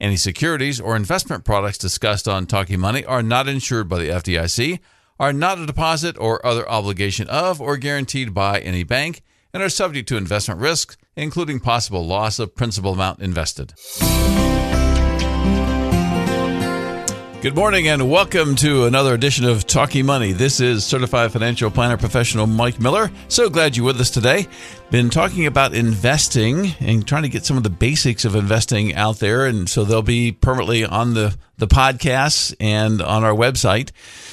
Any securities or investment products discussed on Talking Money are not insured by the FDIC, are not a deposit or other obligation of or guaranteed by any bank, and are subject to investment risks, including possible loss of principal amount invested. Good morning and welcome to another edition of Talking Money. This is certified financial planner professional Mike Miller. So glad you're with us today. Been talking about investing and trying to get some of the basics of investing out there. And so they'll be permanently on the, the podcast and on our website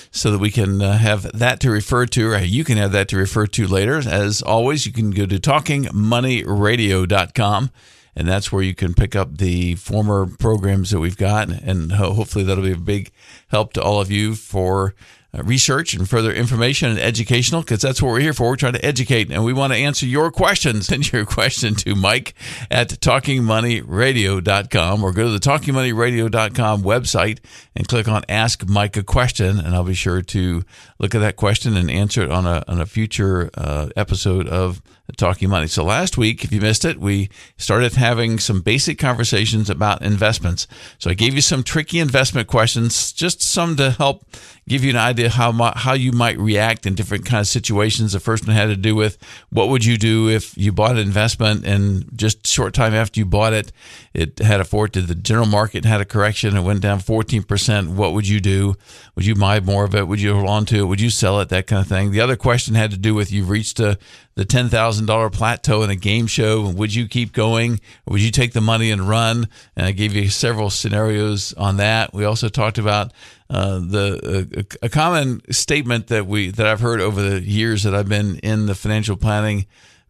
so that we can uh, have that to refer to, or you can have that to refer to later. As always, you can go to talkingmoneyradio.com and that's where you can pick up the former programs that we've got, and hopefully that'll be a big help to all of you for uh, research and further information and educational because that's what we're here for. We're trying to educate and we want to answer your questions. Send your question to Mike at talkingmoneyradio.com or go to the talkingmoneyradio.com website and click on Ask Mike a Question. And I'll be sure to look at that question and answer it on a, on a future uh, episode of Talking Money. So last week, if you missed it, we started having some basic conversations about investments. So I gave you some tricky investment questions, just some to help give you an idea how how you might react in different kind of situations. The first one had to do with what would you do if you bought an investment and just short time after you bought it, it had a fort. Did the general market had a correction? It went down fourteen percent. What would you do? Would you buy more of it? Would you hold on to it? Would you sell it? That kind of thing. The other question had to do with you've reached a the ten thousand dollar plateau in a game show. Would you keep going? Or would you take the money and run? And I gave you several scenarios on that. We also talked about uh, the uh, a common statement that we that I've heard over the years that I've been in the financial planning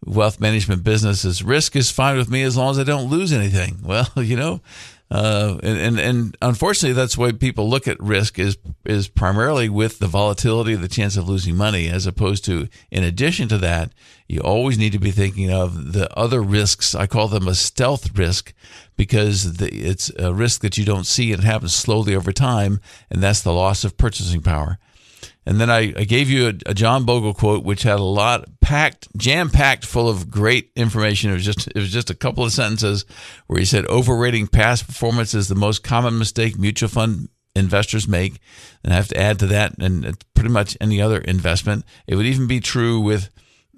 wealth management business is risk is fine with me as long as I don't lose anything. Well, you know, uh, and, and, and unfortunately, that's why people look at risk is is primarily with the volatility, the chance of losing money, as opposed to, in addition to that, you always need to be thinking of the other risks. I call them a stealth risk because the, it's a risk that you don't see and it happens slowly over time, and that's the loss of purchasing power. And then I, I gave you a, a, John Bogle quote, which had a lot packed, jam packed, full of great information. It was just it was just a couple of sentences where he said, "Overrating past performance is the most common mistake mutual fund investors make." And I have to add to that, and pretty much any other investment. It would even be true with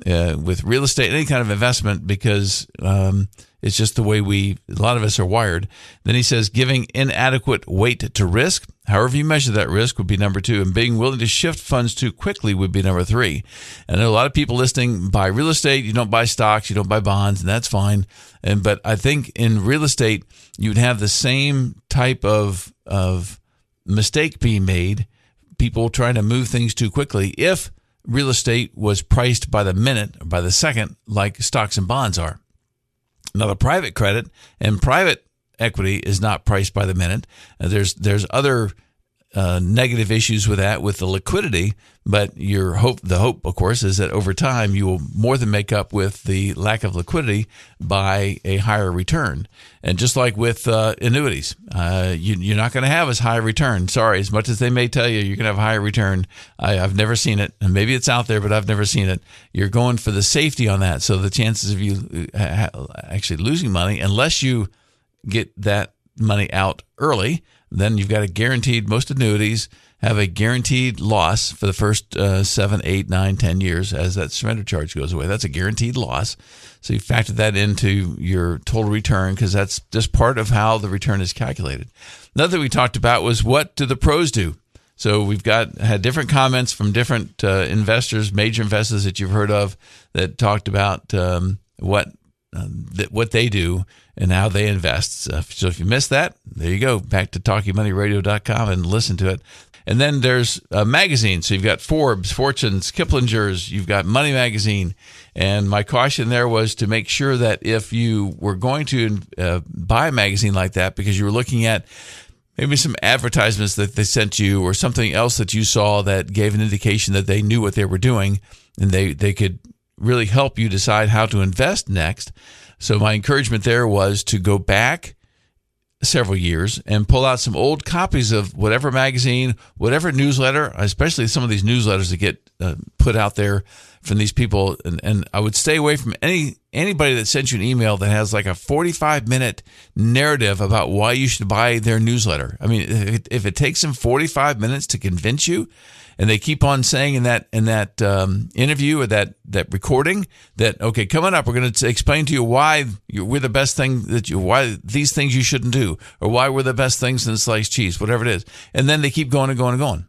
uh, with real estate, any kind of investment, because um, it's just the way we, a lot of us are wired. Then he says, giving inadequate weight to risk, however you measure that risk, would be number two. And being willing to shift funds too quickly would be number three. And a lot of people listening buy real estate. You don't buy stocks, you don't buy bonds, and that's fine. And, but I think in real estate, you'd have the same type of, of mistake being made. People trying to move things too quickly. If real estate was priced by the minute or by the second, like stocks and bonds are. Now, the private credit and private equity is not priced by the minute. Uh, there's there's other uh, negative issues with that with the liquidity, but your hope the hope of course is that over time you will more than make up with the lack of liquidity by a higher return. And just like with uh, annuities, uh, you, are not going to have as high a return. Sorry, as much as they may tell you you're going to have a higher return, I, have never seen it, and maybe it's out there, but I've never seen it. You're going for the safety on that, so the chances of you uh, actually losing money, unless you get that money out early then you've got a guaranteed, most annuities have a guaranteed loss for the first uh, seven, eight, nine, ten years as that surrender charge goes away. That's a guaranteed loss. So you factor that into your total return because that's just part of how the return is calculated. Another thing we talked about was what do the pros do? So we've got had different comments from different uh, investors, major investors that you've heard of, that talked about um, what uh, th- what they do and how they invest. So if, you missed that, there you go. Back to talkingmoneyradio.com and listen to it. And then there's a magazine. So you've got Forbes, Fortunes, Kiplinger's, you've got Money Magazine. And my caution there was to make sure that if you were going to uh, buy a magazine like that because you were looking at maybe some advertisements that they sent you or something else that you saw that gave an indication that they knew what they were doing and they, they could really help you decide how to invest next. So my encouragement there was to go back several years and pull out some old copies of whatever magazine, whatever newsletter, especially some of these newsletters that get uh, put out there from these people. And, and I would stay away from any anybody that sends you an email that has like a 45 minute narrative about why you should buy their newsletter. I mean, if it, if it takes them 45 minutes to convince you, and they keep on saying in that in that um, interview or that that recording that okay, coming up, we're going to explain to you why we're the best thing that you why these things you shouldn't do or why we're the best things in sliced cheese, whatever it is, and then they keep going and going and going.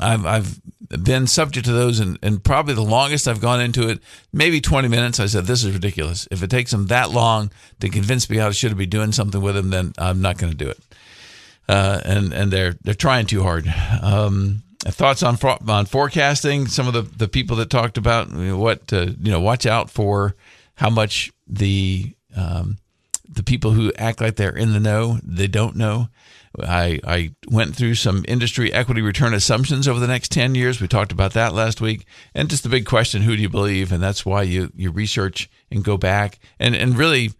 I've I've been subject to those, and, and probably the longest I've gone into it, maybe 20 minutes. I said, This is ridiculous. If it takes them that long to convince me I should be doing something with them, then I'm not going to do it. Uh, and and they're they're trying too hard. Um, thoughts on on forecasting? Some of the, the people that talked about what uh, you know, watch out for how much the um, the people who act like they're in the know they don't know. I, I went through some industry equity return assumptions over the next 10 years. We talked about that last week. And just the big question who do you believe? And that's why you, you research and go back and, and really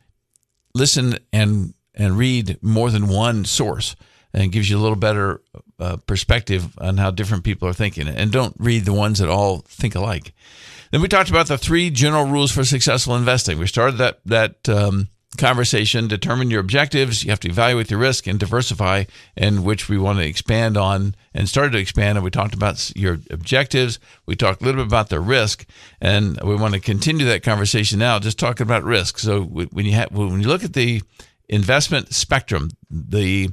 listen and, and read more than one source and gives you a little better uh, perspective on how different people are thinking. And don't read the ones that all think alike. Then we talked about the three general rules for successful investing. We started that that um, conversation. Determine your objectives. You have to evaluate your risk and diversify, and which we want to expand on and started to expand. And we talked about your objectives. We talked a little bit about the risk, and we want to continue that conversation now. Just talking about risk. So when you have when you look at the investment spectrum, the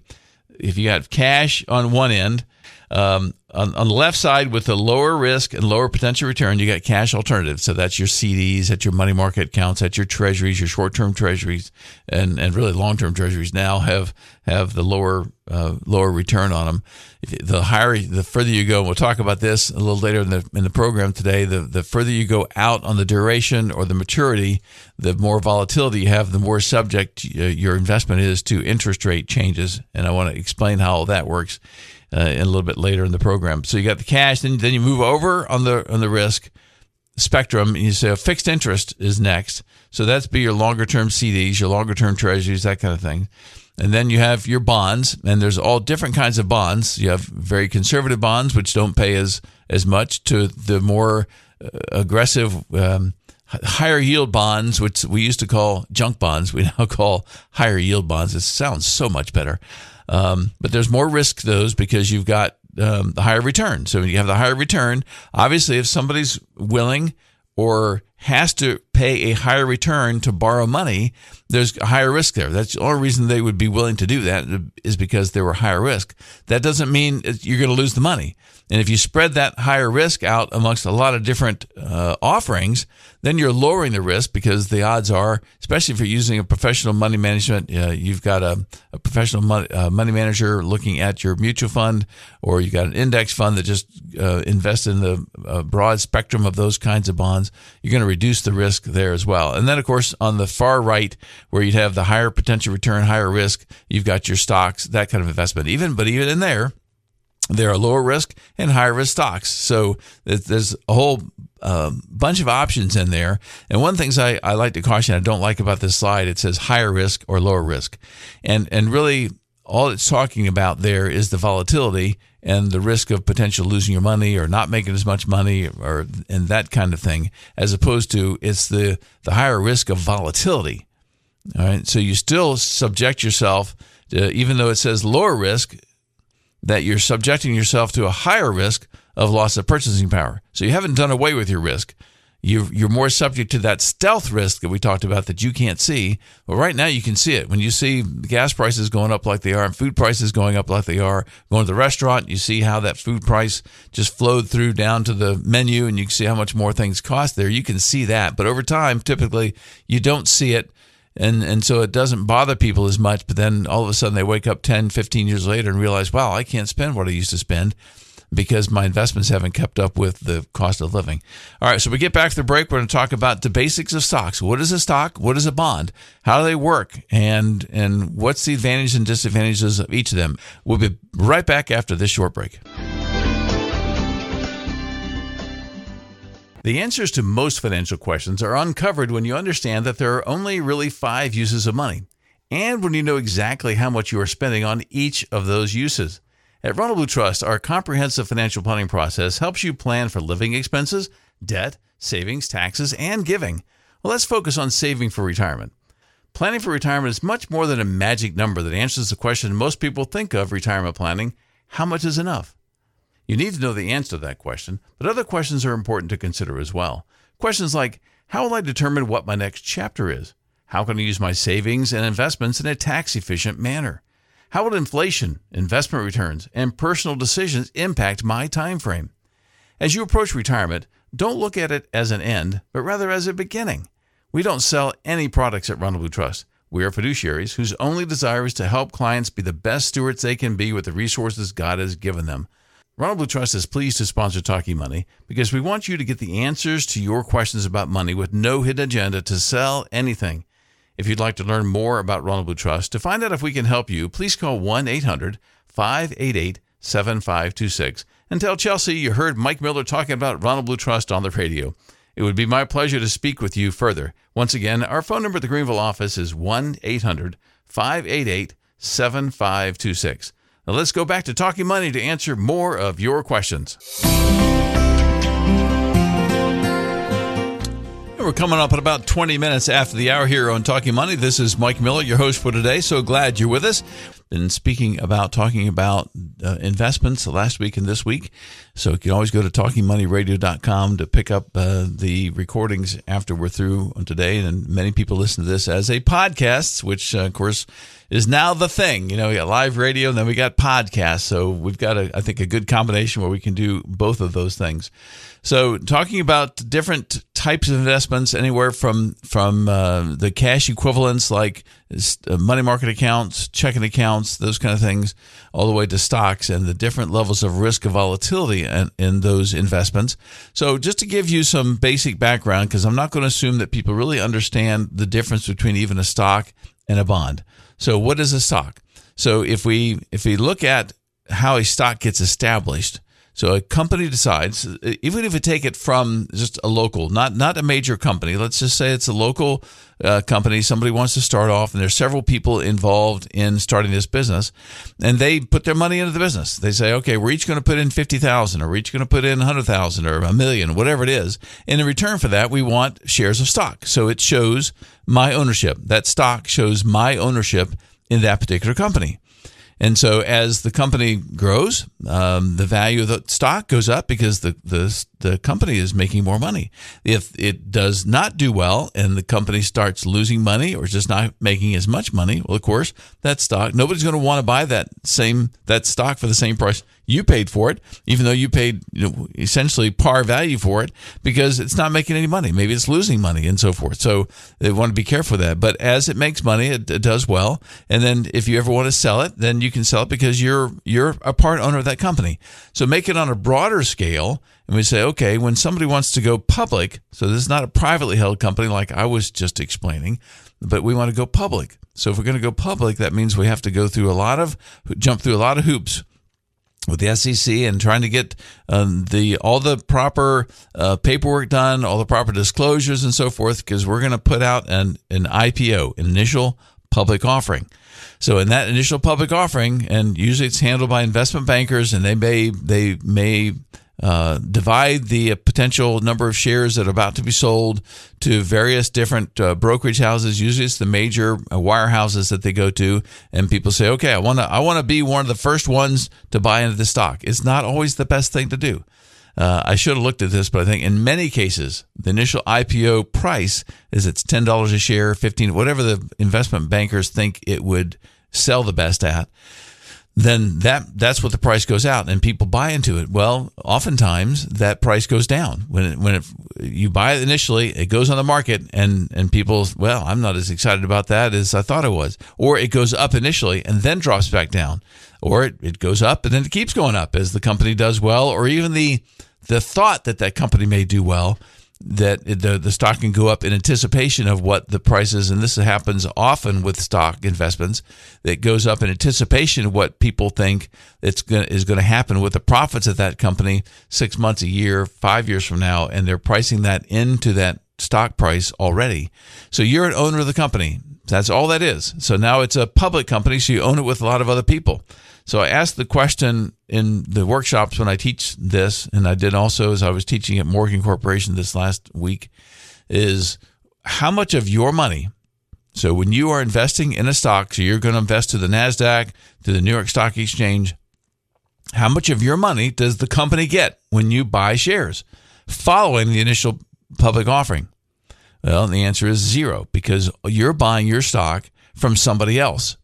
if you have cash on one end, um, on, on, the left side with the lower risk and lower potential return, you got cash alternatives. So that's your CDs, that's your money market accounts, that's your treasuries, your short term treasuries, and, and really long term treasuries now have have the lower uh, lower return on them. The higher, the further you go, we'll talk about this a little later in the in the program today. The the further you go out on the duration or the maturity, the more volatility you have, the more subject uh, your investment is to interest rate changes. And I want to explain how all that works uh, a little bit later in the program. So you got the cash, then then you move over on the on the risk spectrum, and you say a fixed interest is next. So that's be your longer term CDs, your longer term treasuries, that kind of thing. And then you have your bonds, and there's all different kinds of bonds. You have very conservative bonds, which don't pay as as much, to the more uh, aggressive. Um, higher yield bonds, which we used to call junk bonds, we now call higher yield bonds. It sounds so much better. Um, but there's more risk those because you've got um, the higher return. So when you have the higher return, obviously, if somebody's willing or has to pay a higher return to borrow money, there's a higher risk there. That's the only reason they would be willing to do that is because they were higher risk. That doesn't mean you're going to lose the money. And if you spread that higher risk out amongst a lot of different uh, offerings, then you're lowering the risk because the odds are, especially if you're using a professional money management, uh, you've got a, a professional money, uh, money, manager looking at your mutual fund, or you've got an index fund that just uh, invests in the uh, broad spectrum of those kinds of bonds. You're going to reduce the risk there as well. And then, of course, on the far right, where you'd have the higher potential return, higher risk, you've got your stocks, that kind of investment. Even, but even in there, there are lower risk and higher risk stocks. So there's a whole uh, bunch of options in there. And one of the things I, I like to caution, I don't like about this slide, it says higher risk or lower risk. And, and really, all it's talking about there is the volatility and the risk of potential losing your money or not making as much money or and that kind of thing, as opposed to it's the, the higher risk of volatility. All right. So you still subject yourself to, even though it says lower risk, that you're subjecting yourself to a higher risk of loss of purchasing power. So you haven't done away with your risk. You're, you're more subject to that stealth risk that we talked about that you can't see. But right now you can see it. When you see gas prices going up like they are and food prices going up like they are, going to the restaurant, you see how that food price just flowed through down to the menu and you can see how much more things cost there. You can see that. But over time, typically you don't see it and and so it doesn't bother people as much but then all of a sudden they wake up 10 15 years later and realize wow i can't spend what i used to spend because my investments haven't kept up with the cost of living. All right, so we get back to the break. We're going to talk about the basics of stocks. What is a stock? What is a bond? How do they work? And and what's the advantages and disadvantages of each of them? We'll be right back after this short break. The answers to most financial questions are uncovered when you understand that there are only really five uses of money, and when you know exactly how much you are spending on each of those uses. At Ronald Blue Trust, our comprehensive financial planning process helps you plan for living expenses, debt, savings, taxes, and giving. Well, let's focus on saving for retirement. Planning for retirement is much more than a magic number that answers the question most people think of retirement planning how much is enough? You need to know the answer to that question, but other questions are important to consider as well. Questions like How will I determine what my next chapter is? How can I use my savings and investments in a tax efficient manner? How will inflation, investment returns, and personal decisions impact my time frame? As you approach retirement, don't look at it as an end, but rather as a beginning. We don't sell any products at Ronald Blue Trust. We are fiduciaries whose only desire is to help clients be the best stewards they can be with the resources God has given them. Ronald Blue Trust is pleased to sponsor Talking Money because we want you to get the answers to your questions about money with no hidden agenda to sell anything. If you'd like to learn more about Ronald Blue Trust, to find out if we can help you, please call 1 800 588 7526 and tell Chelsea you heard Mike Miller talking about Ronald Blue Trust on the radio. It would be my pleasure to speak with you further. Once again, our phone number at the Greenville office is 1 800 588 7526. Now let's go back to Talking Money to answer more of your questions. We're coming up at about 20 minutes after the hour here on Talking Money. This is Mike Miller, your host for today. So glad you're with us. Been speaking about, talking about uh, investments last week and this week. So you can always go to talkingmoneyradio.com to pick up uh, the recordings after we're through on today. And many people listen to this as a podcast, which, uh, of course, is now the thing. You know, we got live radio and then we got podcasts. So we've got, a, I think, a good combination where we can do both of those things. So, talking about different types of investments, anywhere from from uh, the cash equivalents like Uh, money market accounts, checking accounts, those kind of things, all the way to stocks and the different levels of risk of volatility in, in those investments. So, just to give you some basic background, because I'm not going to assume that people really understand the difference between even a stock and a bond. So, what is a stock? So, if we if we look at how a stock gets established so a company decides, even if we take it from just a local, not not a major company. Let's just say it's a local uh, company. Somebody wants to start off, and there's several people involved in starting this business, and they put their money into the business. They say, okay, we're each going to put in fifty thousand, or we're each going to put in hundred thousand, or a million, whatever it is. And in return for that, we want shares of stock. So it shows my ownership. That stock shows my ownership in that particular company. And so as the company grows, um, the value of the stock goes up because the, the, the company is making more money. If it does not do well and the company starts losing money or just not making as much money, well, of course, that stock, nobody's going to want to buy that same, that stock for the same price you paid for it, even though you paid you know, essentially par value for it because it's not making any money. Maybe it's losing money and so forth. So they want to be careful of that. But as it makes money, it, it does well. And then if you ever want to sell it, then you can sell it because you're you're a part owner of that company. So make it on a broader scale. And we say, okay, when somebody wants to go public, so this is not a privately held company like I was just explaining, but we want to go public. So if we're going to go public, that means we have to go through a lot of, jump through a lot of hoops with the SEC and trying to get um, the all the proper uh, paperwork done, all the proper disclosures and so forth, because we're going to put out an an IPO, an initial public offering. So in that initial public offering, and usually it's handled by investment bankers, and they may they may uh, divide the potential number of shares that are about to be sold to various different uh, brokerage houses. Usually, it's the major uh, wire houses that they go to, and people say, "Okay, I want to I want to be one of the first ones to buy into the stock." It's not always the best thing to do. Uh, I should have looked at this, but I think in many cases, the initial IPO price is it's ten dollars a share, fifteen, whatever the investment bankers think it would sell the best at then that that's what the price goes out and people buy into it. Well, oftentimes that price goes down when it, when it you buy it initially, it goes on the market, and and people, well, I'm not as excited about that as I thought it was. Or it goes up initially and then drops back down, or it, it goes up and then it keeps going up as the company does well, or even the the thought that that company may do well that the the stock can go up in anticipation of what the price is, and this happens often with stock investments. That goes up in anticipation of what people think it's going is going to happen with the profits of that company six months, a year, five years from now, and they're pricing that into that stock price already. So you're an owner of the company. That's all that is. So now it's a public company, so you own it with a lot of other people. So I asked the question in the workshops when I teach this, and I did also as I was teaching at Morgan Corporation this last week, is how much of your money. So when you are investing in a stock, so you're going to invest to the NASDAQ, to the New York Stock Exchange, how much of your money does the company get when you buy shares following the initial public offering? Well, the answer is zero because you're buying your stock from somebody else.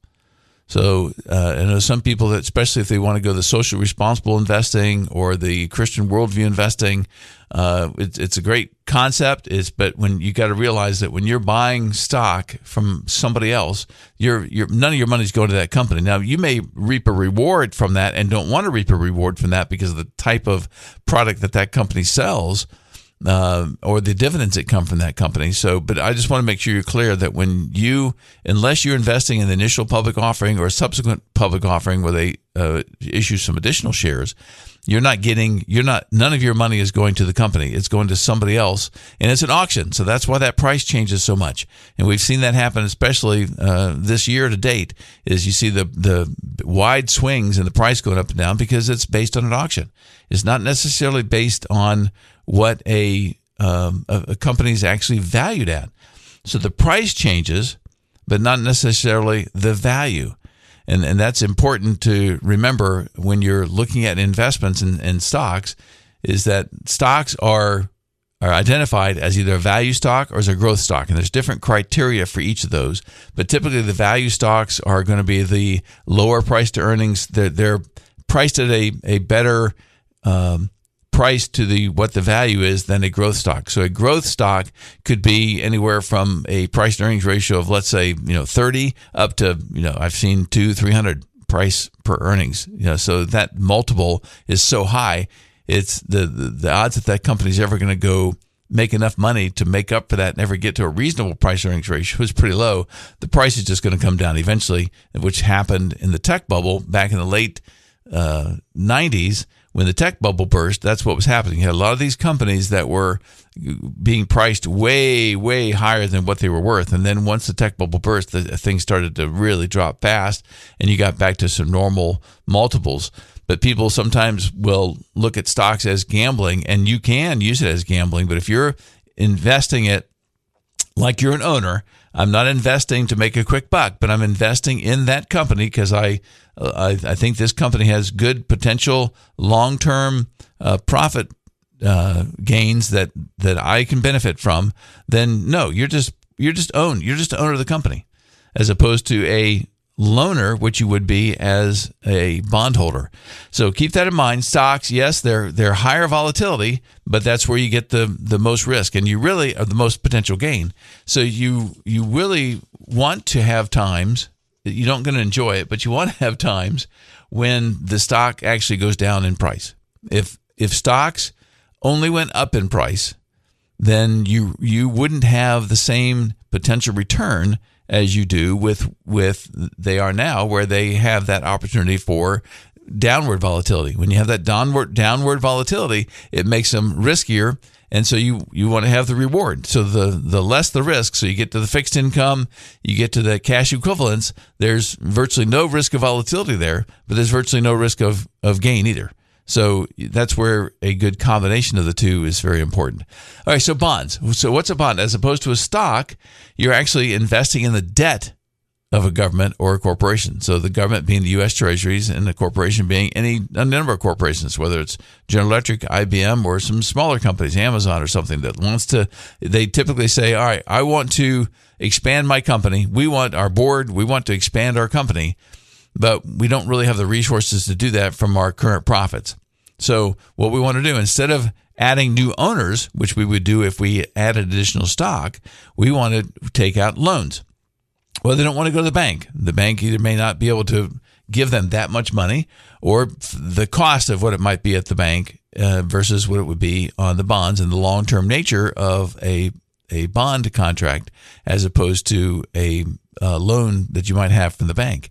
So uh, I know some people that, especially if they want to go the social responsible investing or the Christian worldview investing, uh, it's, it's a great concept. Is but when you got to realize that when you're buying stock from somebody else, you're, you're none of your money's going to that company. Now you may reap a reward from that and don't want to reap a reward from that because of the type of product that that company sells uh, or the dividends that come from that company. So, but I just want to make sure you're clear that when you, unless you're investing in the initial public offering or a subsequent public offering where they uh, issue some additional shares, you're not getting, you're not, none of your money is going to the company. It's going to somebody else, and it's an auction. So that's why that price changes so much. And we've seen that happen, especially uh, this year to date. Is you see the the wide swings in the price going up and down because it's based on an auction. It's not necessarily based on what a, um, a, a company is actually valued at. So the price changes, but not necessarily the value. And, and that's important to remember when you're looking at investments in, in stocks is that stocks are are identified as either a value stock or as a growth stock. And there's different criteria for each of those. But typically, the value stocks are going to be the lower price to earnings. They're, they're priced at a, a better um, price to the what the value is than a growth stock. So a growth stock could be anywhere from a price to earnings ratio of let's say you know 30 up to you know I've seen two 300 price per earnings. You know, so that multiple is so high, it's the the, the odds that that company's ever going to go make enough money to make up for that and ever get to a reasonable price earnings ratio is pretty low. The price is just going to come down eventually, which happened in the tech bubble back in the late uh, 90s when the tech bubble burst, that's what was happening. You had a lot of these companies that were being priced way, way higher than what they were worth. And then once the tech bubble burst, the things started to really drop fast and you got back to some normal multiples. But people sometimes will look at stocks as gambling, and you can use it as gambling. But if you're investing it like you're an owner, I'm not investing to make a quick buck, but I'm investing in that company because I, uh, I, I think this company has good potential long term uh, profit uh, gains that that I can benefit from. Then no, you're just you're just owned. You're just owner of the company, as opposed to a loaner, which you would be as a bondholder. So keep that in mind. Stocks, yes, they're they're higher volatility, but that's where you get the the most risk, and you really are the most potential gain. So you you really want to have times you don't going to enjoy it, but you want to have times when the stock actually goes down in price. If if stocks only went up in price, then you you wouldn't have the same potential return as you do with with they are now, where they have that opportunity for downward volatility. When you have that downward downward volatility, it makes them riskier, and so you you want to have the reward. So the the less the risk, so you get to the fixed income, you get to the cash equivalents. There's virtually no risk of volatility there, but there's virtually no risk of of gain either. So that's where a good combination of the two is very important. All right, so bonds. So what's a bond? As opposed to a stock, you're actually investing in the debt of a government or a corporation. So the government being the U.S. Treasuries and the corporation being any a number of corporations, whether it's General Electric, IBM, or some smaller companies, Amazon or something that wants to. They typically say, "All right, I want to expand my company. We want our board. We want to expand our company." But we don't really have the resources to do that from our current profits. So, what we want to do instead of adding new owners, which we would do if we added additional stock, we want to take out loans. Well, they don't want to go to the bank. The bank either may not be able to give them that much money or the cost of what it might be at the bank uh, versus what it would be on the bonds and the long term nature of a, a bond contract as opposed to a uh, loan that you might have from the bank.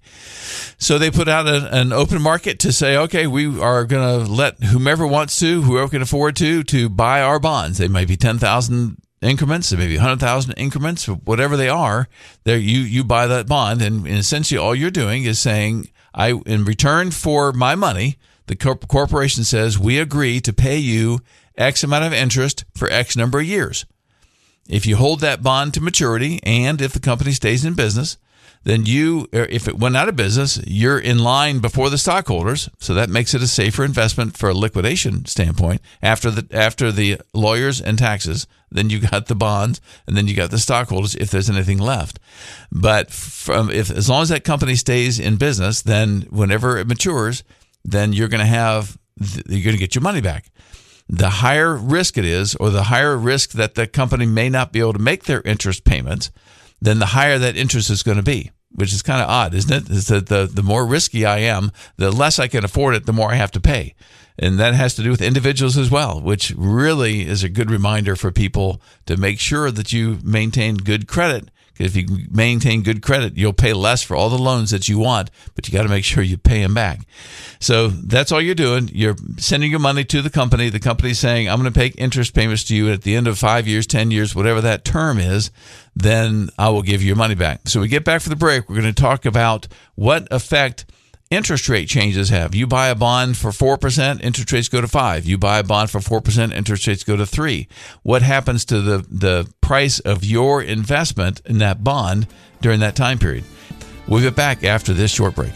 So they put out a, an open market to say, okay, we are going to let whomever wants to, whoever can afford to, to buy our bonds. They might be 10,000 increments, they may be 100,000 increments, whatever they are. There, you, you buy that bond. And, and essentially all you're doing is saying, I, in return for my money, the corporation says we agree to pay you X amount of interest for X number of years. If you hold that bond to maturity and if the company stays in business, then you, er, if it went out of business, you're in line before the stockholders. So that makes it a safer investment for a liquidation standpoint. After the after the lawyers and taxes, then you got the bonds, and then you got the stockholders if there's anything left. But from if as long as that company stays in business, then whenever it matures, then you're going to have you're going to get your money back. The higher risk it is, or the higher risk that the company may not be able to make their interest payments, then the higher that interest is going to be, which is kind of odd, isn't it? Is that the, the more risky I am, the less I can afford it, the more I have to pay. And that has to do with individuals as well, which really is a good reminder for people to make sure that you maintain good credit if you maintain good credit, you'll pay less for all the loans that you want, but you got to make sure you pay them back. So that's all you're doing. You're sending your money to the company. The company's saying, I'm going to pay interest payments to you at the end of five years, 10 years, whatever that term is, then I will give you your money back. So we get back for the break. We're going to talk about what effect interest rate changes have. You buy a bond for 4%, interest rates go to 5. You buy a bond for 4%, interest rates go to 3. What happens to the, the price of your investment in that bond during that time period? We'll get back after this short break.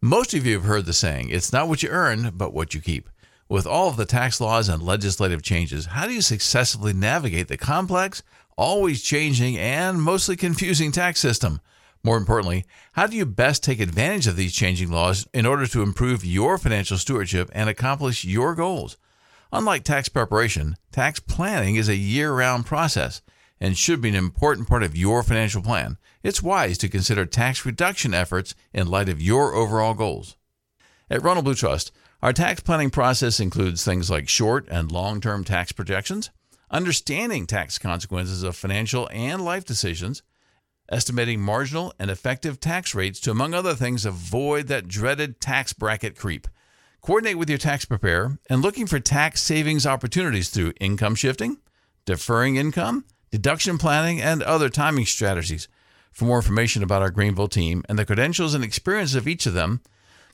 Most of you have heard the saying, it's not what you earn, but what you keep. With all of the tax laws and legislative changes, how do you successfully navigate the complex, always changing, and mostly confusing tax system? More importantly, how do you best take advantage of these changing laws in order to improve your financial stewardship and accomplish your goals? Unlike tax preparation, tax planning is a year round process and should be an important part of your financial plan. It's wise to consider tax reduction efforts in light of your overall goals. At Ronald Blue Trust, our tax planning process includes things like short and long term tax projections, understanding tax consequences of financial and life decisions, estimating marginal and effective tax rates to, among other things, avoid that dreaded tax bracket creep. Coordinate with your tax preparer and looking for tax savings opportunities through income shifting, deferring income, deduction planning, and other timing strategies. For more information about our Greenville team and the credentials and experience of each of them,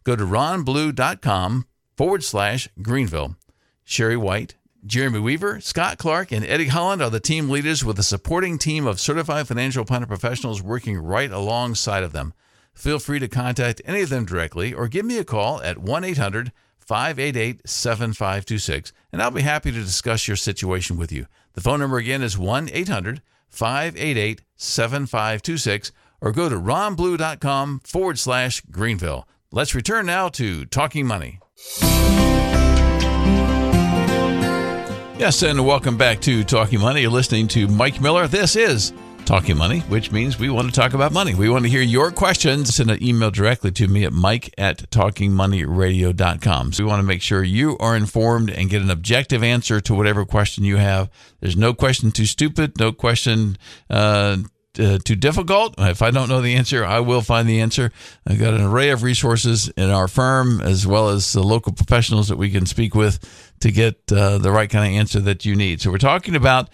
go to ronblue.com forward slash Greenville. Sherry White, Jeremy Weaver, Scott Clark, and Eddie Holland are the team leaders with a supporting team of certified financial planner professionals working right alongside of them. Feel free to contact any of them directly or give me a call at 1 800 588 7526, and I'll be happy to discuss your situation with you. The phone number again is 1 800 588 7526, or go to ronblue.com forward slash Greenville. Let's return now to Talking Money. Yes, and welcome back to Talking Money. You're listening to Mike Miller. This is Talking Money, which means we want to talk about money. We want to hear your questions. Send an email directly to me at mike at talkingmoneyradio.com. So we want to make sure you are informed and get an objective answer to whatever question you have. There's no question too stupid, no question uh, uh, too difficult. If I don't know the answer, I will find the answer. I've got an array of resources in our firm as well as the local professionals that we can speak with to get uh, the right kind of answer that you need. So we're talking about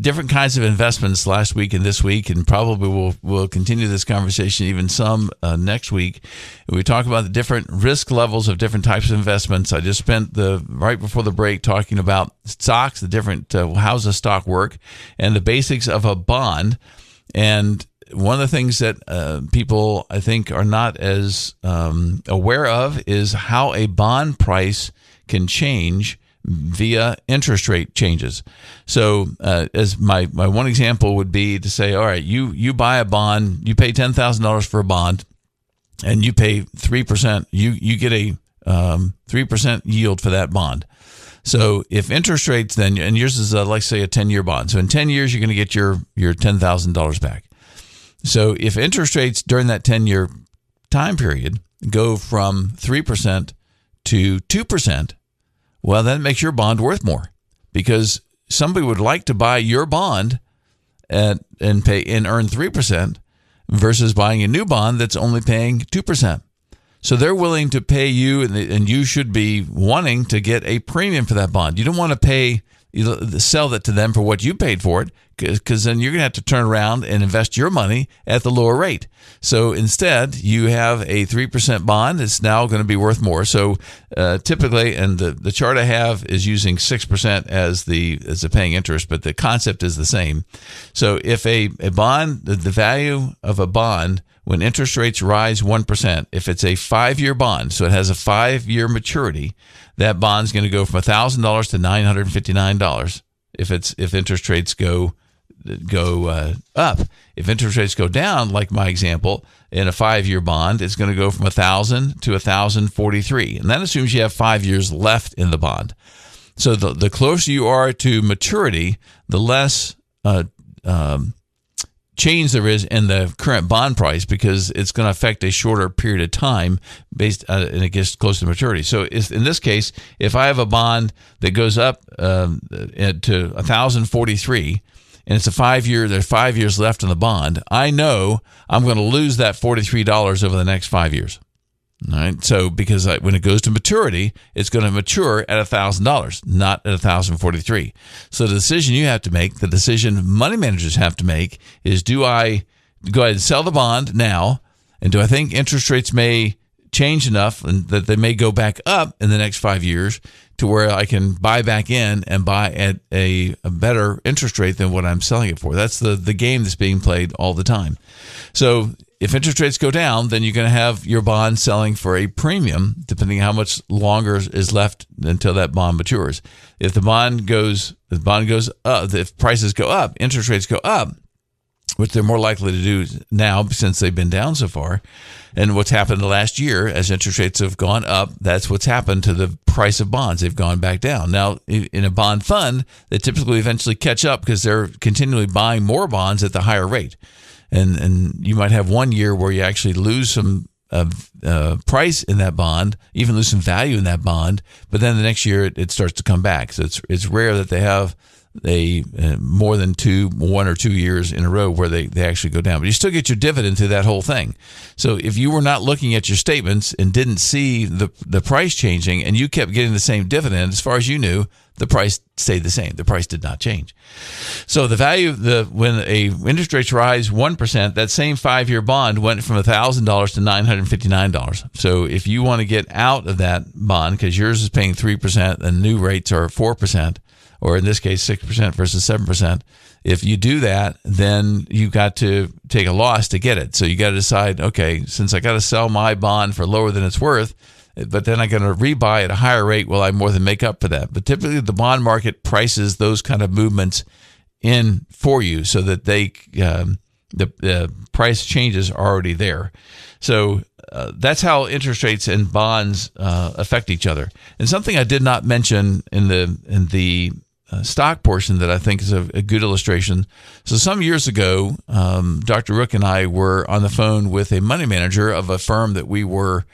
different kinds of investments last week and this week, and probably we'll we'll continue this conversation even some uh, next week. We talk about the different risk levels of different types of investments. I just spent the right before the break talking about stocks, the different uh, how's a stock work, and the basics of a bond. And one of the things that uh, people I think are not as um, aware of is how a bond price can change via interest rate changes. So, uh, as my, my one example would be to say, all right, you, you buy a bond, you pay $10,000 for a bond, and you pay 3%, you, you get a um, 3% yield for that bond. So if interest rates then, and yours is a, like say a 10 year bond. So in 10 years, you're going to get your, your $10,000 back. So if interest rates during that 10 year time period go from 3% to 2%, well, that makes your bond worth more because somebody would like to buy your bond at, and pay and earn 3% versus buying a new bond that's only paying 2%. So they're willing to pay you, and you should be wanting to get a premium for that bond. You don't want to pay sell that to them for what you paid for it because then you're going to have to turn around and invest your money at the lower rate. So instead, you have a 3% bond. It's now going to be worth more. So uh, typically, and the, the chart I have is using 6% as the, as the paying interest, but the concept is the same. So if a, a bond, the value of a bond, when interest rates rise 1%, if it's a five year bond, so it has a five year maturity, that bond's going to go from $1,000 to $959 if it's if interest rates go go uh, up. If interest rates go down, like my example, in a five-year bond, it's going to go from a thousand to a thousand forty-three, and that assumes you have five years left in the bond. So the the closer you are to maturity, the less uh, um, change there is in the current bond price because it's going to affect a shorter period of time based uh, and it gets close to maturity. So in this case, if I have a bond that goes up um, to 1043 and it's a five year, there's five years left in the bond, I know I'm going to lose that $43 over the next five years. Right. So because when it goes to maturity, it's going to mature at $1,000, not at 1043 So the decision you have to make, the decision money managers have to make is do I go ahead and sell the bond now? And do I think interest rates may change enough and that they may go back up in the next five years to where I can buy back in and buy at a, a, better interest rate than what I'm selling it for. That's the, the game that's being played all the time. So if interest rates go down, then you're going to have your bond selling for a premium, depending how much longer is left until that bond matures. If the bond goes, the bond goes up, if prices go up, interest rates go up, which they're more likely to do now since they've been down so far. And what's happened the last year as interest rates have gone up, that's what's happened to the price of bonds. They've gone back down. Now, in a bond fund, they typically eventually catch up because they're continually buying more bonds at the higher rate and and you might have one year where you actually lose some uh, uh, price in that bond, even lose some value in that bond, but then the next year it, it starts to come back. So it's it's rare that they have they uh, more than two one or two years in a row where they, they actually go down but you still get your dividend through that whole thing so if you were not looking at your statements and didn't see the the price changing and you kept getting the same dividend as far as you knew the price stayed the same the price did not change so the value of the when a interest rates rise 1% that same five year bond went from $1000 to $959 so if you want to get out of that bond because yours is paying 3% and new rates are 4% or in this case, 6% versus 7%. If you do that, then you've got to take a loss to get it. So you got to decide, okay, since I got to sell my bond for lower than it's worth, but then I'm going to rebuy at a higher rate, will I more than make up for that? But typically, the bond market prices those kind of movements in for you so that they um, the, price changes are already there. So uh, that's how interest rates and bonds uh, affect each other. And something I did not mention in the in the uh, stock portion that I think is a, a, good illustration. So, some years ago, um, Dr. Rook and I were on the phone with a money manager of a firm that we were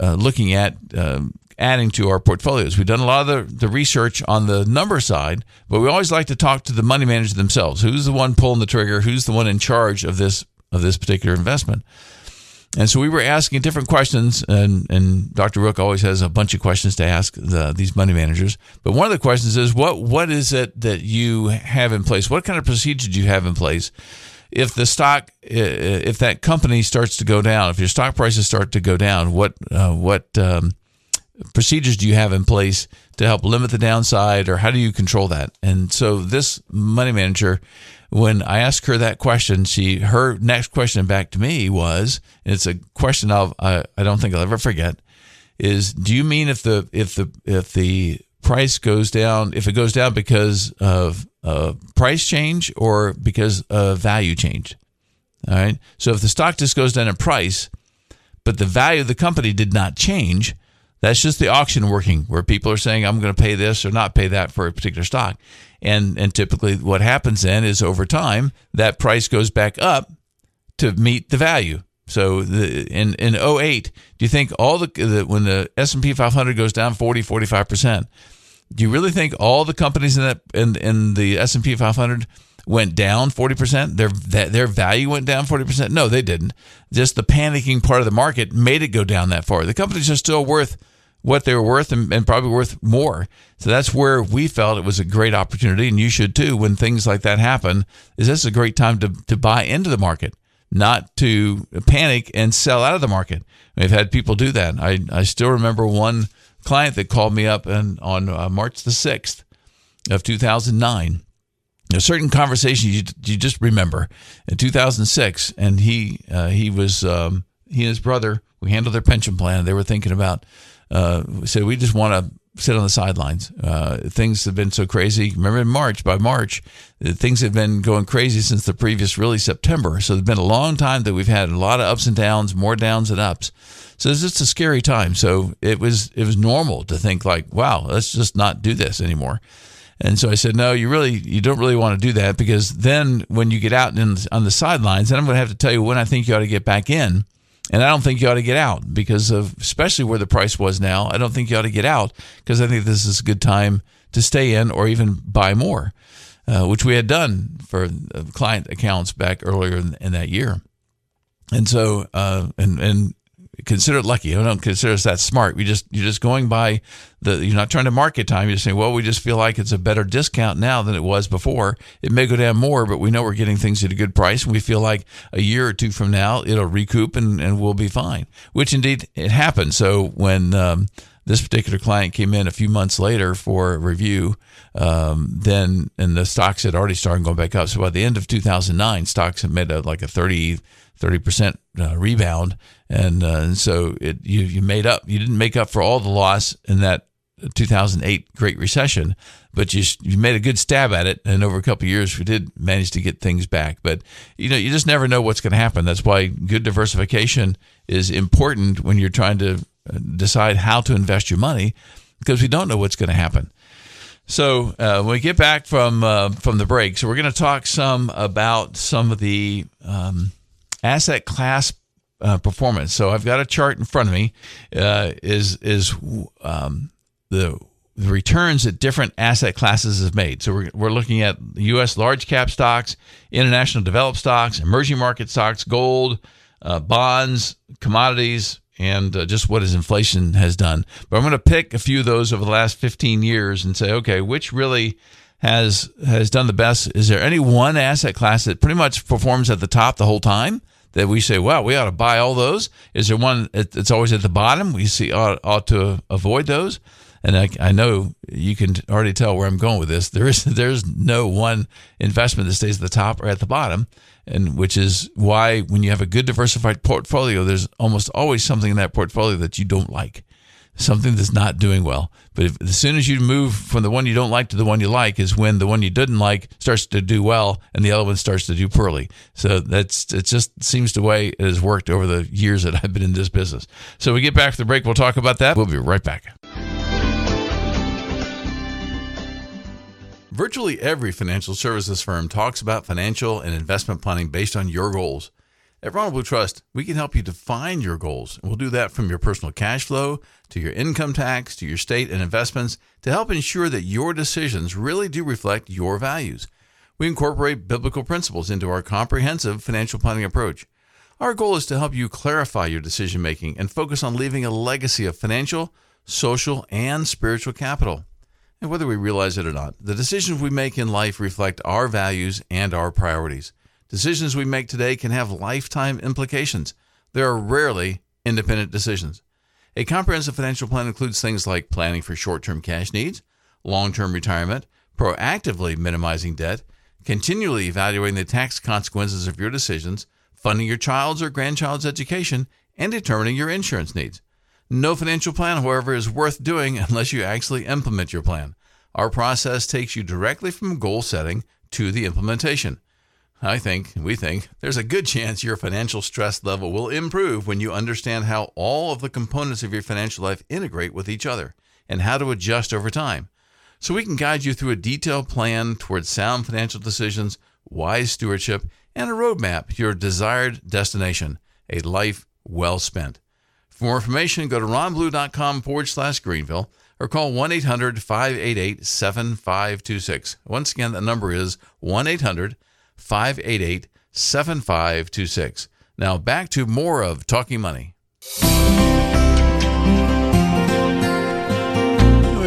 uh, looking at uh, adding to our portfolios. We've done a lot of the, the research on the number side, but we always like to talk to the money manager themselves. Who's the one pulling the trigger? Who's the one in charge of this of this particular investment? And so we were asking different questions, and, and Dr. Rook always has a bunch of questions to ask the, these money managers. But one of the questions is, what what is it that you have in place? What kind of procedure do you have in place if the stock, if that company starts to go down, if your stock prices start to go down? What uh, what um, procedures do you have in place to help limit the downside, or how do you control that? And so this money manager when I asked her that question, she her next question back to me was, it's a question I'll, I I don't think I'll ever forget, is do you mean if the if the if the price goes down, if it goes down because of uh, price change or because of value change. All right. So if the stock just goes down in price, but the value of the company did not change, that's just the auction working where people are saying, I'm going to pay this or not pay that for a particular stock. And, and typically what happens then is over time, that price goes back up to meet the value. So the, in, in 08, do you think all the, the when the S&P 500 goes down 40, 45%, do you really think all the companies in that in, in the S&P 500 went down 40%? Their their value went down 40%? No, they didn't. Just the panicking part of the market made it go down that far. The companies are still worth what they were worth and, and, probably worth more. So that's where we felt it was a great opportunity, and you should too. When things like that happen, is this a great time to to buy into the market, not to panic and sell out of the market. We've had people do that. I I still remember one client that called me up and on uh, March the sixth of two thousand nine. A certain conversation you you just remember in two thousand six, and he uh, he was um, he and his brother we handled their pension plan. They were thinking about uh, said we just want to sit on the sidelines. Uh, things have been so crazy. Remember in March, by March, uh, things have been going crazy since the previous really September. So it's been a long time that we've had a lot of ups and downs, more downs and ups. So it's just a scary time. So it was it was normal to think like, wow, let's just not do this anymore. And so I said, no, you really you don't really want to do that because then when you get out on the sidelines, then I'm going to have to tell you when I think you ought to get back in and I don't think you ought to get out because of, especially where the price was now. I don't think you ought to get out because I think this is a good time to stay in or even buy more, uh, which we had done for client accounts back earlier in, in that year. And so, uh, and, and consider it lucky. I don't consider us that smart. We just you're just going by the you're not trying to market time. You're saying, well, we just feel like it's a better discount now than it was before. It may go down more, but we know we're getting things at a good price, and we feel like a year or two from now it'll recoup and, and we'll be fine. Which indeed it happened. So when um, this particular client came in a few months later for a review, um, then and the stocks had already started going back up. So by the end of 2009, stocks had made a, like a 30 30 percent uh, rebound, and, uh, and so it you you made up. You didn't make up for all the loss in that 2008 Great Recession, but you you made a good stab at it, and over a couple years we did manage to get things back. But you know you just never know what's going to happen. That's why good diversification is important when you're trying to uh, decide how to invest your money, because we don't know what's going to happen. So uh, when we get back from uh, from the break, so we're going to talk some about some of the um, asset class uh, performance. So I've got a chart in front of me. Uh, is is um, the the returns that different asset classes have made. So we're, we're looking at U.S. large cap stocks, international developed stocks, emerging market stocks, gold, uh, bonds, commodities, and uh, just what inflation has done. But I'm going to pick a few of those over the last 15 years and say, okay, which really has has done the best? Is there any one asset class that pretty much performs at the top the whole time? That we say, wow, we ought to buy all those. Is there one that's always at the bottom? We see ought, ought to avoid those. And I, I know you can already tell where I'm going with this. There is there's no one investment that stays at the top or at the bottom, and which is why when you have a good diversified portfolio, there's almost always something in that portfolio that you don't like something that's not doing well. But if, as soon as you move from the one you don't like to the one you like, is when the one you didn't like starts to do well and the other one starts to do poorly. So that's it. Just seems the way it has worked over the years that I've been in this business. So we get back to the break. We'll talk about that. We'll be right back. Virtually every financial services firm talks about financial and investment planning based on your goals. At Ronald Blue Trust, we can help you define your goals. We'll do that from your personal cash flow to your income tax to your state and investments to help ensure that your decisions really do reflect your values. We incorporate biblical principles into our comprehensive financial planning approach. Our goal is to help you clarify your decision making and focus on leaving a legacy of financial, social, and spiritual capital. And whether we realize it or not, the decisions we make in life reflect our values and our priorities. Decisions we make today can have lifetime implications. There are rarely independent decisions. A comprehensive financial plan includes things like planning for short term cash needs, long term retirement, proactively minimizing debt, continually evaluating the tax consequences of your decisions, funding your child's or grandchild's education, and determining your insurance needs. No financial plan, however, is worth doing unless you actually implement your plan. Our process takes you directly from goal setting to the implementation. I think, we think, there's a good chance your financial stress level will improve when you understand how all of the components of your financial life integrate with each other and how to adjust over time. So we can guide you through a detailed plan towards sound financial decisions, wise stewardship, and a roadmap to your desired destination, a life well spent. For more information, go to ronblue.com forward slash Greenville or call 1 800 588 7526. Once again, the number is 1 800 588 7526. Now back to more of Talking Money.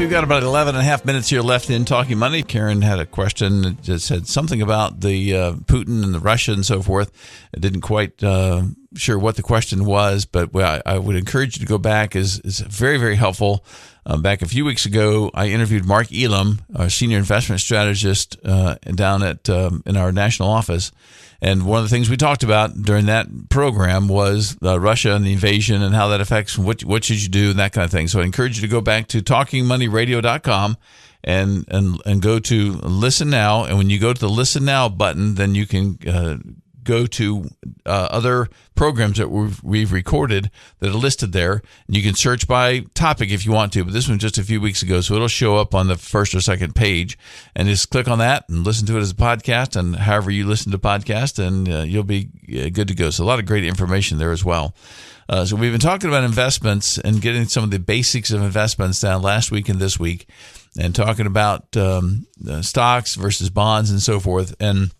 We've got about 11 and a half minutes here left in Talking Money. Karen had a question that said something about the uh, Putin and the Russia and so forth. I didn't quite uh, sure what the question was, but I, I would encourage you to go back. is is very very helpful. Um, back a few weeks ago, I interviewed Mark Elam, our senior investment strategist uh, down at um, in our national office, and one of the things we talked about during that program was uh, Russia and the invasion and how that affects what what should you do and that kind of thing. So I encourage you to go back to talkingmoneyradio.com and and and go to listen now. And when you go to the listen now button, then you can uh, go to uh, other programs that we've, we've, recorded that are listed there. And you can search by topic if you want to, but this one just a few weeks ago, so it'll show up on the first or second page. And just click on that and listen to it as a podcast, and however you listen to podcast, and uh, you'll be uh, good to go. So a lot of great information there as well. Uh, so we've been talking about investments and getting some of the basics of investments down last week and this week, and talking about um, stocks versus bonds and so forth, and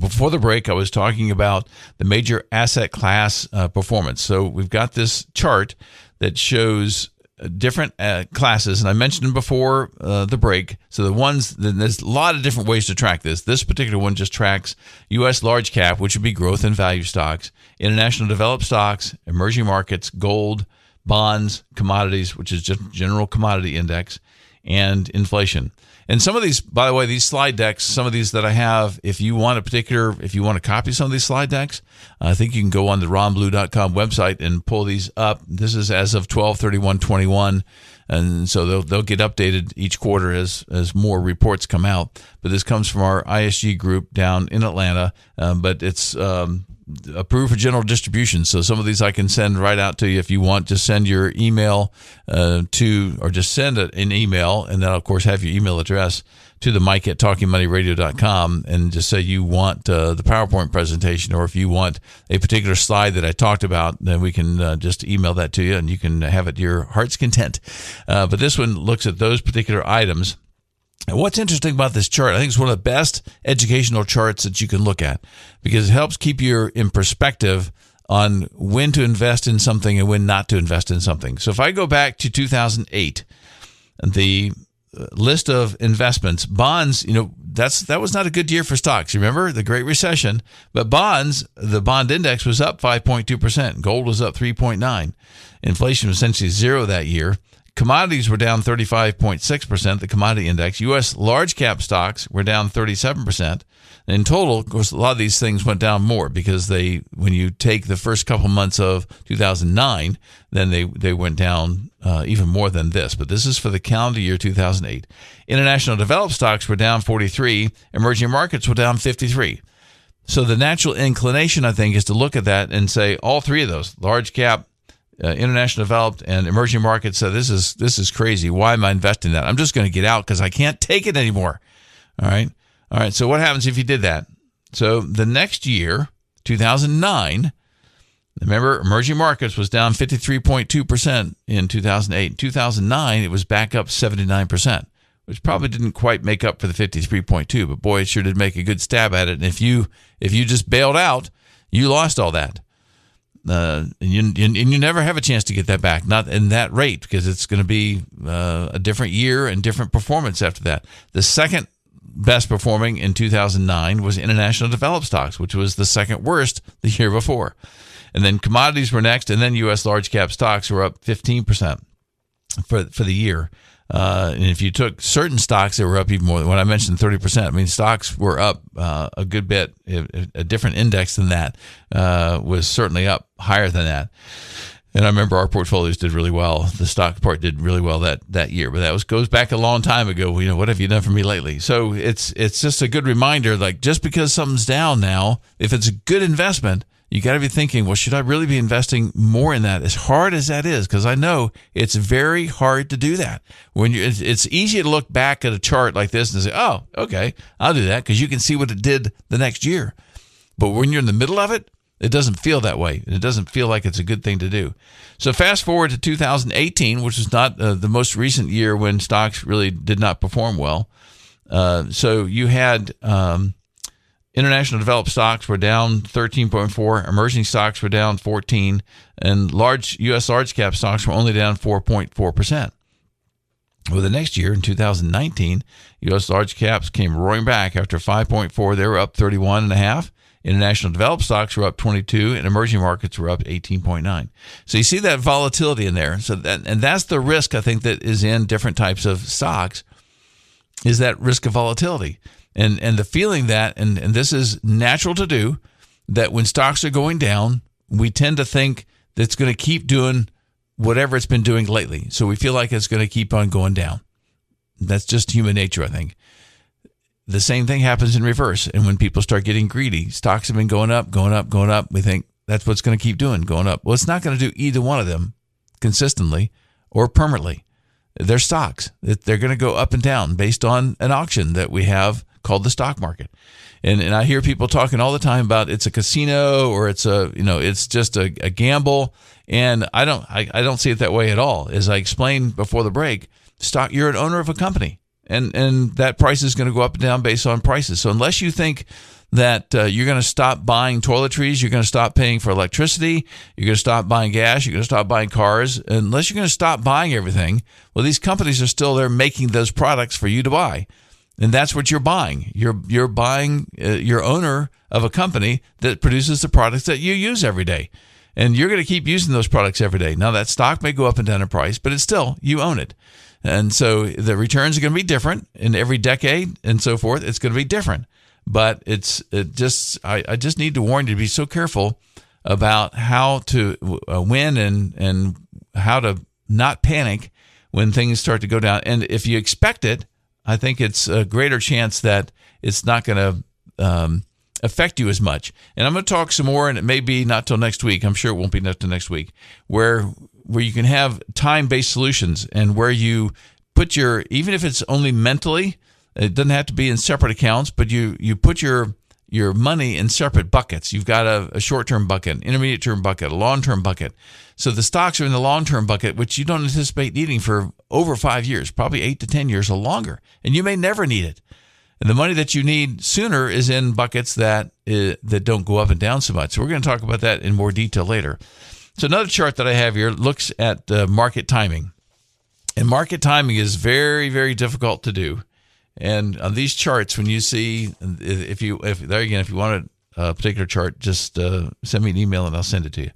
before the break, I was talking about the major asset class uh, performance. So we've got this chart that shows uh, different uh, classes, and I mentioned before uh, the break. So the ones, there's a lot of different ways to track this. This particular one just tracks U.S. large cap, which would be growth and value stocks, international developed stocks, emerging markets, gold, bonds, commodities, which is just general commodity index, and inflation. And some of these, by the way, these slide decks, some of these that I have, if you want a particular, if you want to copy some of these slide decks, I think you can go on the ronblue.com website and pull these up. This is as of 12 31 21. And so they'll, they'll get updated each quarter as, as more reports come out. But this comes from our ISG group down in Atlanta. Um, but it's, um, approved for general distribution. So some of these I can send right out to you if you want. Just send your email uh, to, or just send an email, and then of course have your email address to the Mike at talkingmoneyradio.com and just say you want uh, the PowerPoint presentation, or if you want a particular slide that I talked about, then we can uh, just email that to you, and you can have it to your heart's content. Uh, but this one looks at those particular items and what's interesting about this chart, I think it's one of the best educational charts that you can look at because it helps keep you in perspective on when to invest in something and when not to invest in something. So if I go back to 2008, the uh, list of investments, bonds, you know, that's that was not a good year for stocks. Remember the Great Recession, but bonds, the bond index was up 5.2%, gold was up 3.9. Inflation was essentially zero that year. Commodities were down 35.6%, the commodity index. U.S. large cap stocks were down 37%. In total, of course, a lot of these things went down more because they, when you take the first couple months of 2009, then they, they went down uh, even more than this. But this is for the calendar year 2008. International developed stocks were down 43, emerging markets were down 53. So the natural inclination, I think, is to look at that and say all three of those large cap, uh, international developed and emerging markets said this is this is crazy. Why am i investing that? I'm just going to get out because i can't take it anymore. All right? All right so what happens if you did that? So the next year 2009 remember emerging markets was down 53.2% in 2008 in 2009 it was back up 79% which probably didn't quite make up for the 53.2 but boy it sure did make a good stab at it. And if you if you just bailed out you lost all that uh, and, you, and you never have a chance to get that back, not in that rate, because it's going to be uh, a different year and different performance after that. The second best performing in 2009 was international developed stocks, which was the second worst the year before. And then commodities were next, and then U.S. large cap stocks were up 15% for, for the year. Uh, and if you took certain stocks that were up even more, than when I mentioned 30%, I mean, stocks were up uh, a good bit. A different index than that uh, was certainly up higher than that. And I remember our portfolios did really well. The stock part did really well that that year, but that was goes back a long time ago. You know, what have you done for me lately? So it's it's just a good reminder. Like just because something's down now, if it's a good investment, you got to be thinking, well, should I really be investing more in that? As hard as that is, because I know it's very hard to do that. When you, it's, it's easy to look back at a chart like this and say, oh, okay, I'll do that because you can see what it did the next year. But when you're in the middle of it, it doesn't feel that way. and It doesn't feel like it's a good thing to do. So fast forward to 2018, which is not uh, the most recent year when stocks really did not perform well. Uh, so you had um, international developed stocks were down 13.4, emerging stocks were down 14, and large U.S. large cap stocks were only down 4.4 percent. Well, the next year in 2019, U.S. large caps came roaring back after 5.4. They were up 31 and a half. International developed stocks were up 22 and emerging markets were up 18.9. So you see that volatility in there. So that, and that's the risk I think that is in different types of stocks is that risk of volatility. And and the feeling that and, and this is natural to do that when stocks are going down, we tend to think that it's going to keep doing whatever it's been doing lately. So we feel like it's going to keep on going down. That's just human nature, I think the same thing happens in reverse. And when people start getting greedy, stocks have been going up, going up, going up. We think that's what's going to keep doing, going up. Well, it's not going to do either one of them consistently or permanently. They're stocks. They're going to go up and down based on an auction that we have called the stock market. And, and I hear people talking all the time about it's a casino or it's a you know it's just a, a gamble. And I don't I, I don't see it that way at all. As I explained before the break, stock you're an owner of a company and and that price is going to go up and down based on prices. So unless you think that uh, you're going to stop buying toiletries, you're going to stop paying for electricity, you're going to stop buying gas, you're going to stop buying cars, unless you're going to stop buying everything, well, these companies are still there making those products for you to buy. And that's what you're buying. You're you're buying uh, your owner of a company that produces the products that you use every day. And you're going to keep using those products every day. Now that stock may go up and down in price, but it's still you own it. And so the returns are going to be different in every decade and so forth. It's going to be different. But it's it just I, I just need to warn you to be so careful about how to uh, win and and how to not panic when things start to go down. And if you expect it, I think it's a greater chance that it's not going to um, affect you as much. And I'm going to talk some more, and it may be not till next week. I'm sure it won't be not till next week, where where you can have time based solutions and where you put your even if it's only mentally, it doesn't have to be in separate accounts, but you you put your your money in separate buckets. You've got a, a short term bucket, intermediate term bucket, a long term bucket. So the stocks are in the long term bucket, which you don't anticipate needing for over five years, probably eight to 10 years or longer. And you may never need it. And the money that you need sooner is in buckets that uh, that don't go up and down so much. So we're going to talk about that in more detail later. So another chart that I have here looks at uh, market timing, and market timing is very very difficult to do. And on these charts, when you see if you if there again if you want a particular chart, just uh, send me an email and I'll send it to you.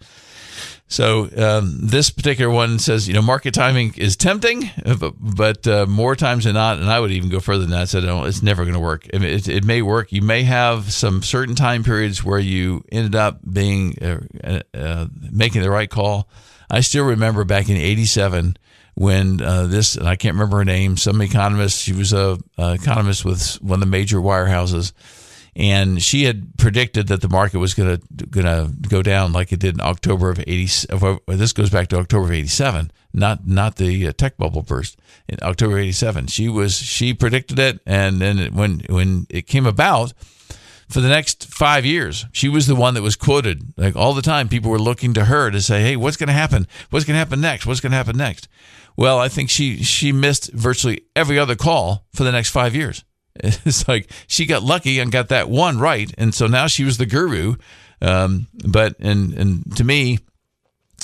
So um, this particular one says, you know, market timing is tempting, but, but uh, more times than not, and I would even go further than that. Said, no, it's never going to work. I mean, it, it, may work. You may have some certain time periods where you ended up being uh, uh, making the right call. I still remember back in '87 when uh, this, and I can't remember her name, some economist. She was a, a economist with one of the major wirehouses and she had predicted that the market was going to going to go down like it did in October of 80 this goes back to October of 87 not not the uh, tech bubble burst in October 87 she was she predicted it and then when when it came about for the next 5 years she was the one that was quoted like all the time people were looking to her to say hey what's going to happen what's going to happen next what's going to happen next well I think she she missed virtually every other call for the next 5 years It's like she got lucky and got that one right, and so now she was the guru. Um, but and and to me,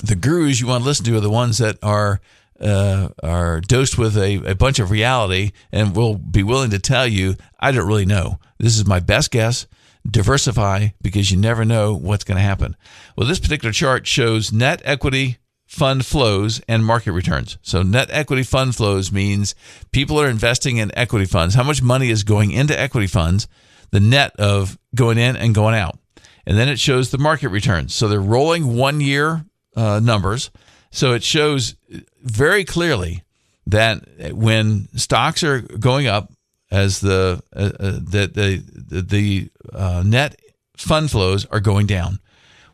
the gurus you want to listen to are the ones that are uh, are dosed with a, a bunch of reality and will be willing to tell you, I don't really know. This is my best guess. Diversify because you never know what's going to happen. Well, this particular chart shows net equity fund flows and market returns. So net equity fund flows means people are investing in equity funds. How much money is going into equity funds? The net of going in and going out. And then it shows the market returns. So they're rolling one year uh, numbers. So it shows very clearly that when stocks are going up, as the uh, uh, the the the uh, net fund flows are going down.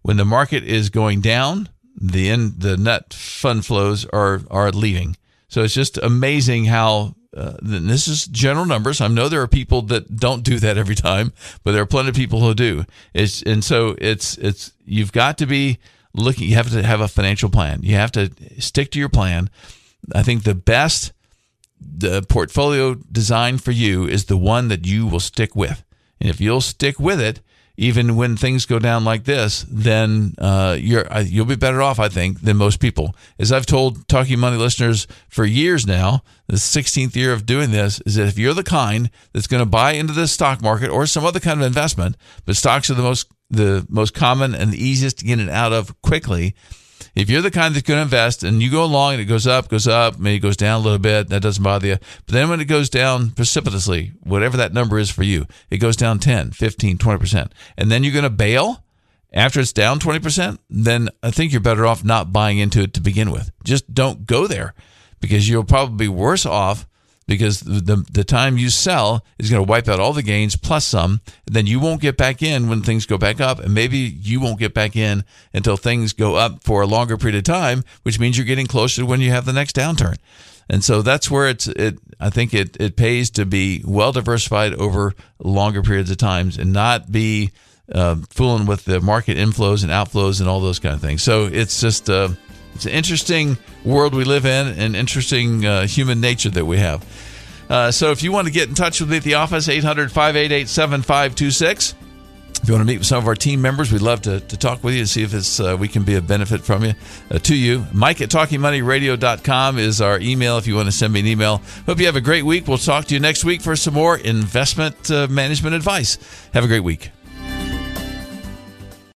When the market is going down, the in, the net fund flows are are leaving. So it's just amazing how uh, this is general numbers. I know there are people that don't do that every time, but there are plenty of people who do. It's and so it's it's you've got to be looking. You have to have a financial plan. You have to stick to your plan. I think the best the portfolio design for you is the one that you will stick with, and if you'll stick with it, even when things go down like this, then uh, you're uh, you'll be better off, I think, than most people. As I've told Talking Money listeners for years now, the 16th year of doing this is that if you're the kind that's going to buy into the stock market or some other kind of investment, but stocks are the most the most common and the easiest to get in and out of quickly if you're the kind that's going to invest and you go along and it goes up, goes up, maybe it goes down a little bit, that doesn't bother you. But then when it goes down precipitously, whatever that number is for you, it goes down 10, 15, 20%. And then you're going to bail after it's down 20%, then I think you're better off not buying into it to begin with. Just don't go there because you'll probably be worse off because the, the time you sell is going to wipe out all the gains plus some. Then you won't get back in when things go back up, and maybe you won't get back in until things go up for a longer period of time, which means you're getting closer to when you have the next downturn. And so that's where it's it. I think it it pays to be well diversified over longer periods of times and not be uh, fooling with the market inflows and outflows and all those kind of things. So it's just. Uh, it's an interesting world we live in and interesting uh, human nature that we have. Uh, so if you want to get in touch with me at the office, 800 588 7526. If you want to meet with some of our team members, we'd love to, to talk with you and see if it's, uh, we can be a benefit from you uh, to you. Mike at talkingmoneyradio.com is our email if you want to send me an email. Hope you have a great week. We'll talk to you next week for some more investment uh, management advice. Have a great week.